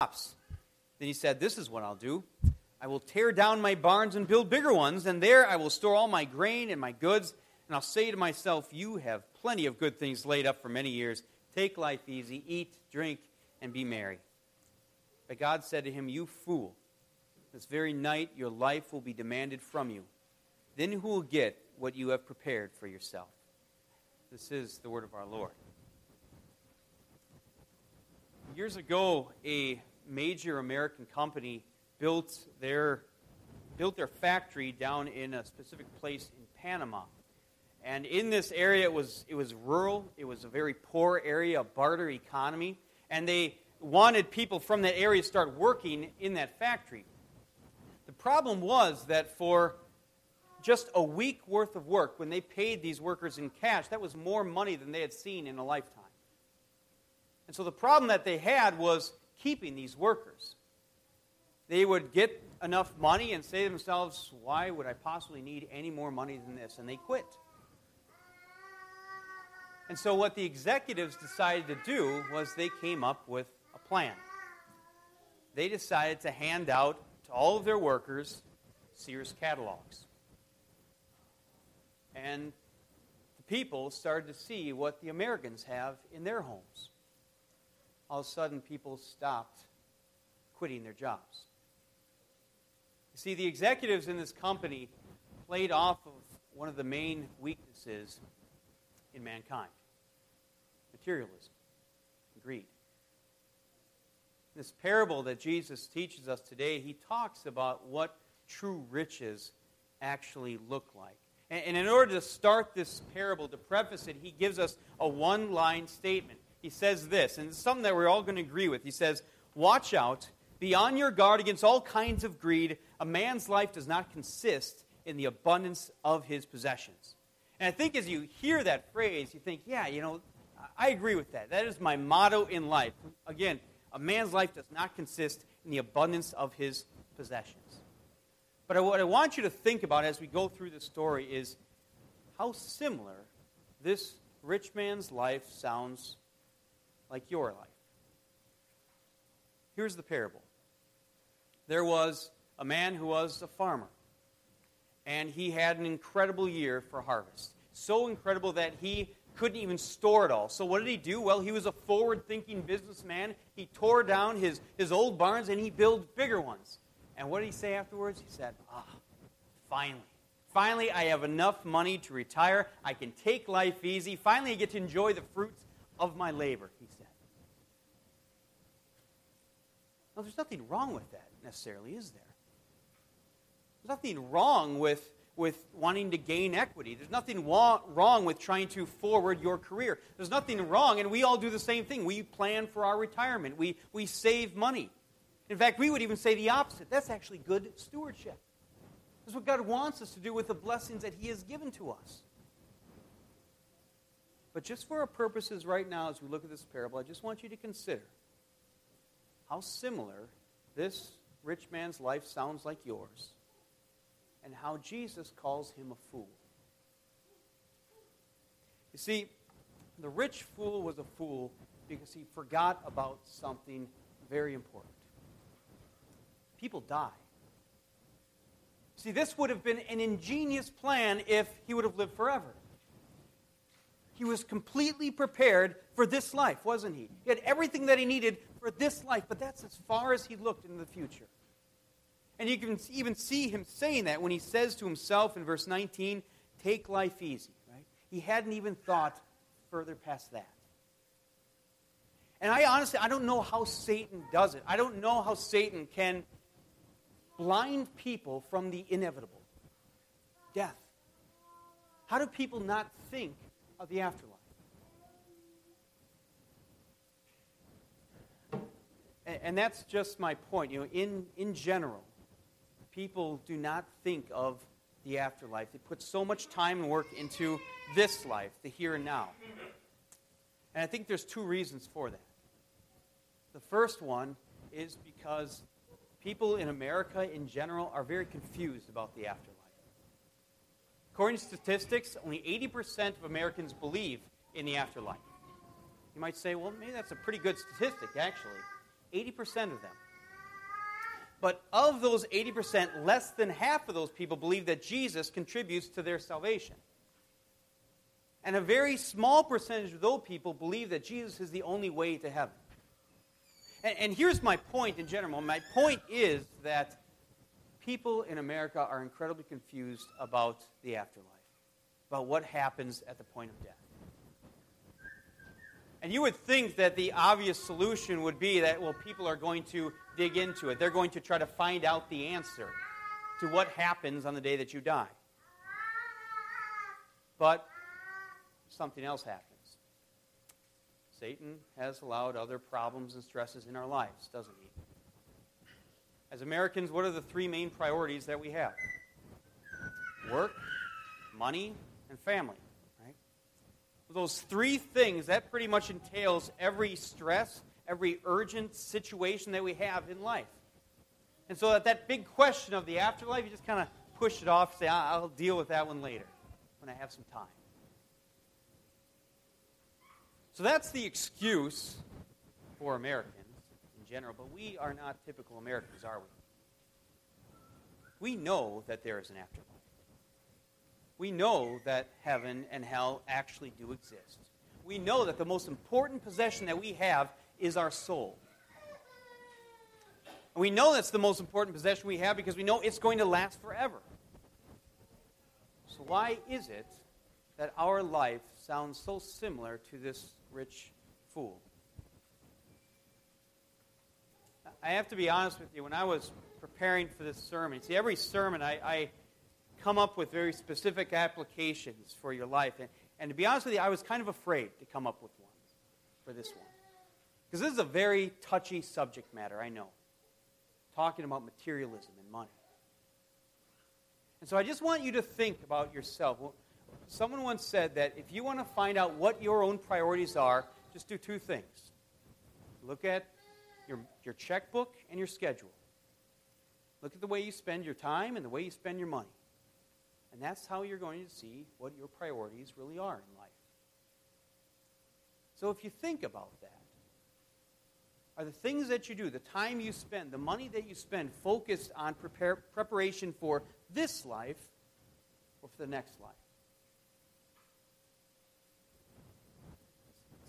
Then he said, This is what I'll do. I will tear down my barns and build bigger ones, and there I will store all my grain and my goods. And I'll say to myself, You have plenty of good things laid up for many years. Take life easy, eat, drink, and be merry. But God said to him, You fool, this very night your life will be demanded from you. Then who will get what you have prepared for yourself? This is the word of our Lord. Years ago, a major American company built their, built their factory down in a specific place in Panama. And in this area, it was, it was rural, it was a very poor area, a barter economy. And they wanted people from that area to start working in that factory. The problem was that for just a week worth of work, when they paid these workers in cash, that was more money than they had seen in a lifetime. And so the problem that they had was keeping these workers. They would get enough money and say to themselves, Why would I possibly need any more money than this? And they quit. And so, what the executives decided to do was they came up with a plan. They decided to hand out to all of their workers Sears catalogs. And the people started to see what the Americans have in their homes. All of a sudden, people stopped quitting their jobs. You see, the executives in this company played off of one of the main weaknesses in mankind materialism, greed. This parable that Jesus teaches us today, he talks about what true riches actually look like. And, and in order to start this parable, to preface it, he gives us a one line statement. He says this, and it's something that we're all going to agree with. He says, Watch out, be on your guard against all kinds of greed. A man's life does not consist in the abundance of his possessions. And I think as you hear that phrase, you think, yeah, you know, I agree with that. That is my motto in life. Again, a man's life does not consist in the abundance of his possessions. But what I want you to think about as we go through the story is how similar this rich man's life sounds like your life. Here's the parable there was a man who was a farmer, and he had an incredible year for harvest. So incredible that he couldn't even store it all. So what did he do? Well, he was a forward thinking businessman. He tore down his, his old barns and he built bigger ones. And what did he say afterwards? He said, Ah, finally. Finally, I have enough money to retire. I can take life easy. Finally, I get to enjoy the fruits of my labor, he said. Now, there's nothing wrong with that necessarily, is there? There's nothing wrong with with wanting to gain equity. There's nothing wrong with trying to forward your career. There's nothing wrong, and we all do the same thing. We plan for our retirement, we, we save money. In fact, we would even say the opposite. That's actually good stewardship. That's what God wants us to do with the blessings that He has given to us. But just for our purposes right now, as we look at this parable, I just want you to consider how similar this rich man's life sounds like yours and how Jesus calls him a fool. You see, the rich fool was a fool because he forgot about something very important. People die. See, this would have been an ingenious plan if he would have lived forever. He was completely prepared for this life, wasn't he? He had everything that he needed for this life, but that's as far as he looked into the future. And you can even see him saying that when he says to himself in verse 19, take life easy, right? He hadn't even thought further past that. And I honestly, I don't know how Satan does it. I don't know how Satan can blind people from the inevitable death. How do people not think of the afterlife? And, and that's just my point. You know, in, in general, people do not think of the afterlife. They put so much time and work into this life, the here and now. And I think there's two reasons for that. The first one is because people in America in general are very confused about the afterlife. According to statistics, only 80% of Americans believe in the afterlife. You might say, well, maybe that's a pretty good statistic, actually. 80% of them. But of those 80%, less than half of those people believe that Jesus contributes to their salvation. And a very small percentage of those people believe that Jesus is the only way to heaven. And, and here's my point in general. My point is that people in America are incredibly confused about the afterlife, about what happens at the point of death. And you would think that the obvious solution would be that, well, people are going to dig into it. They're going to try to find out the answer to what happens on the day that you die. But something else happens. Satan has allowed other problems and stresses in our lives, doesn't he? As Americans, what are the three main priorities that we have? Work, money, and family. Those three things, that pretty much entails every stress, every urgent situation that we have in life. And so that, that big question of the afterlife, you just kind of push it off, say, I'll deal with that one later when I have some time. So that's the excuse for Americans in general, but we are not typical Americans, are we? We know that there is an afterlife. We know that heaven and hell actually do exist. We know that the most important possession that we have is our soul. And we know that's the most important possession we have because we know it's going to last forever. So, why is it that our life sounds so similar to this rich fool. I have to be honest with you, when I was preparing for this sermon, see, every sermon I, I come up with very specific applications for your life. And, and to be honest with you, I was kind of afraid to come up with one for this one. Because this is a very touchy subject matter, I know. Talking about materialism and money. And so I just want you to think about yourself. Someone once said that if you want to find out what your own priorities are, just do two things look at your, your checkbook and your schedule. Look at the way you spend your time and the way you spend your money. And that's how you're going to see what your priorities really are in life. So if you think about that, are the things that you do, the time you spend, the money that you spend focused on prepare, preparation for this life or for the next life?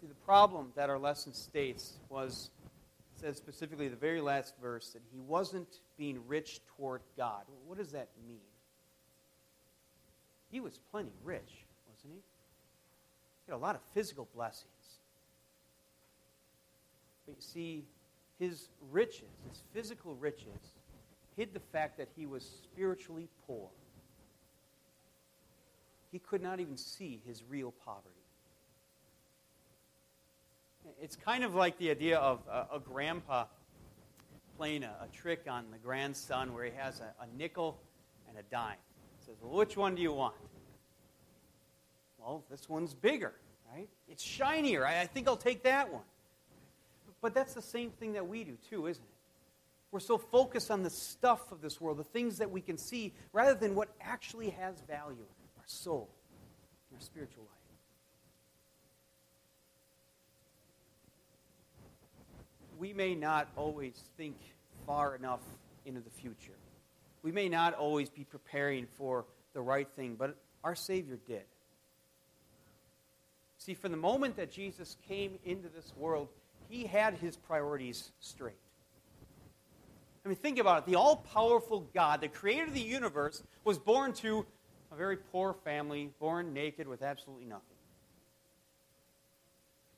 See, the problem that our lesson states was, says specifically the very last verse, that he wasn't being rich toward God. What does that mean? He was plenty rich, wasn't he? He had a lot of physical blessings. But you see, his riches, his physical riches, hid the fact that he was spiritually poor. He could not even see his real poverty. It's kind of like the idea of a, a grandpa playing a, a, trick on the grandson where he has a, a nickel and a dime. Says, Well, which one do you want? Well, this one's bigger, right? It's shinier. I, I think I'll take that one. But that's the same thing that we do, too, isn't it? We're so focused on the stuff of this world, the things that we can see, rather than what actually has value our soul, our spiritual life. we may not always think far enough into the future. We may not always be preparing for the right thing, but our Savior did. See, from the moment that Jesus came into this world, he had his priorities straight. I mean, think about it. The all powerful God, the creator of the universe, was born to a very poor family, born naked with absolutely nothing.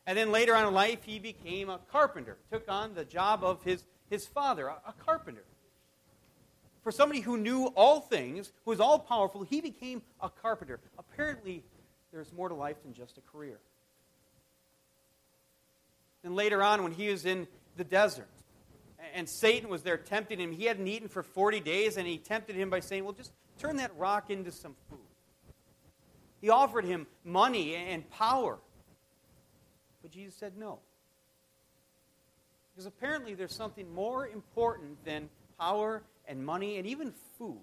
And then later on in life, he became a carpenter, took on the job of his, his father, a, a carpenter. For somebody who knew all things, who was all powerful, he became a carpenter. Apparently, there's more to life than just a career. And later on, when he was in the desert, and Satan was there tempting him, he hadn't eaten for 40 days, and he tempted him by saying, Well, just turn that rock into some food. He offered him money and power. But Jesus said no. Because apparently there's something more important than power and money and even food.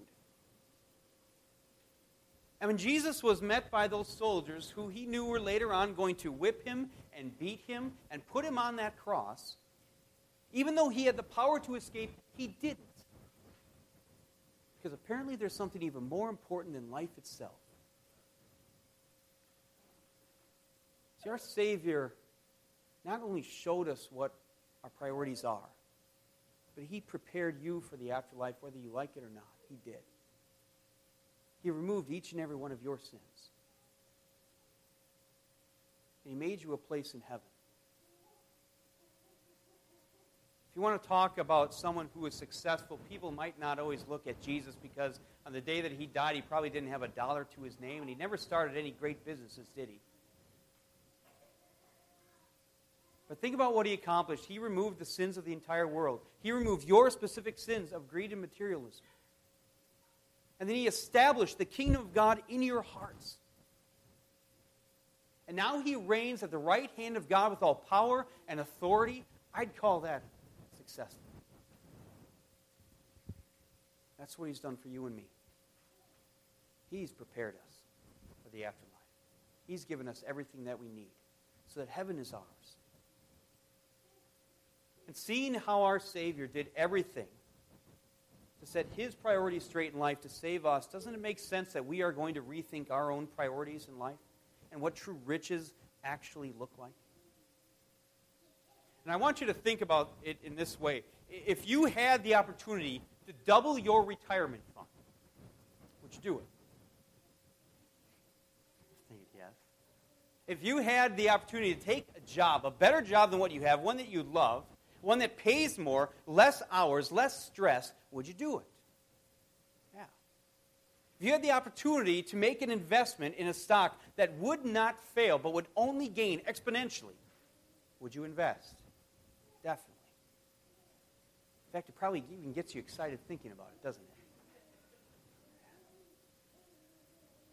And when Jesus was met by those soldiers who he knew were later on going to whip him and beat him and put him on that cross, Even though he had the power to escape, he didn't. Because apparently there's something even more important than life itself. See, our Savior not only showed us what our priorities are, but He prepared you for the afterlife, whether you like it or not. He did. He removed each and every one of your sins. And He made you a place in heaven. If you want to talk about someone who was successful, people might not always look at Jesus because on the day that he died, he probably didn't have a dollar to his name, and he never started any great businesses, did he? But think about what he accomplished. He removed the sins of the entire world. He removed your specific sins of greed and materialism. And then he established the kingdom of God in your hearts. And now he reigns at the right hand of God with all power and authority. I'd call that successful. That's what he's done for you and me. He's prepared us for the afterlife. He's given us everything that we need so that heaven is ours. And seeing how our Savior did everything to set his priorities straight in life to save us, doesn't it make sense that we are going to rethink our own priorities in life and what true riches actually look like? And I want you to think about it in this way. If you had the opportunity to double your retirement fund, would you do it? If you had the opportunity to take a job, a better job than what you have, one that you love, one that pays more, less hours, less stress, would you do it? Yeah. If you had the opportunity to make an investment in a stock that would not fail but would only gain exponentially, would you invest? Definitely. In fact, it probably even gets you excited thinking about it, doesn't it?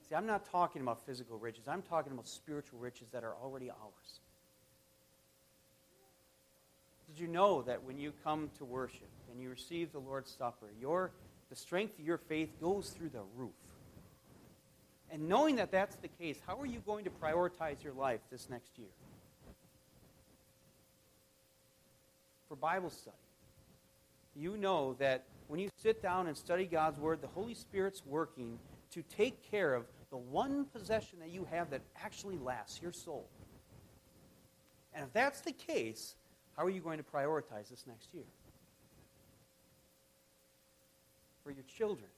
See, I'm not talking about physical riches. I'm talking about spiritual riches that are already ours. Did you know that when you come to worship and you receive the Lord's Supper, your, the strength of your faith goes through the roof? And knowing that that's the case, how are you going to prioritize your life this next year? For Bible study, you know that when you sit down and study God's Word, the Holy Spirit's working to take care of the one possession that you have that actually lasts your soul. And if that's the case, how are you going to prioritize this next year? For your children,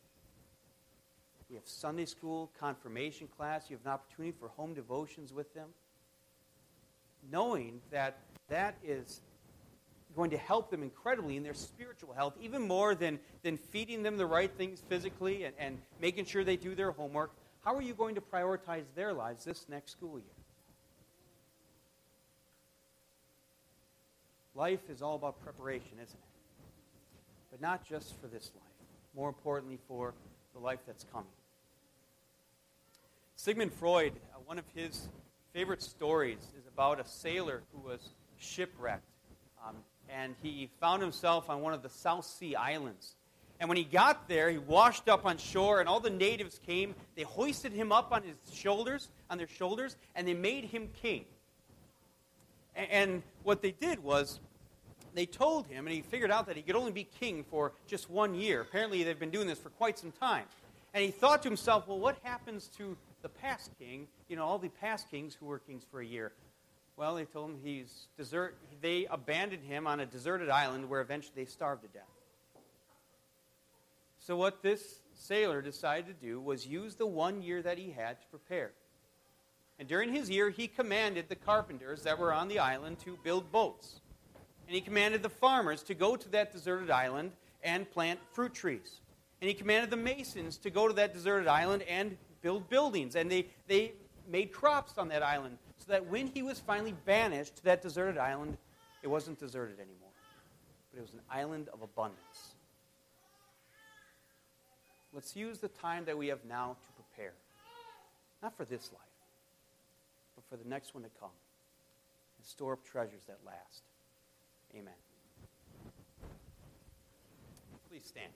we have Sunday school, confirmation class, you have an opportunity for home devotions with them. Knowing that that is going to help them incredibly in their spiritual health, even more than, than feeding them the right things physically and, and making sure they do their homework. How are you going to prioritize their lives this next school year? Life is all about preparation, isn't it? But not just for this life, more importantly, for the life that's coming. Sigmund Freud, uh, one of his favorite stories is about a sailor who was shipwrecked. Um, and he found himself on one of the South Sea islands. And when he got there, he washed up on shore, and all the natives came. They hoisted him up on his shoulders, on their shoulders, and they made him king. And what they did was they told him, and he figured out that he could only be king for just one year. Apparently, they've been doing this for quite some time. And he thought to himself, well, what happens to the past king? You know, all the past kings who were kings for a year. Well, they told him he's desert. They abandoned him on a deserted island where eventually they starved to death. So, what this sailor decided to do was use the one year that he had to prepare. And during his year, he commanded the carpenters that were on the island to build boats. And he commanded the farmers to go to that deserted island and plant fruit trees. And he commanded the masons to go to that deserted island and build buildings. And they, they made crops on that island so that when he was finally banished to that deserted island, it wasn't deserted anymore, but it was an island of abundance. Let's use the time that we have now to prepare, not for this life for the next one to come. And store up treasures that last. Amen. Please stand.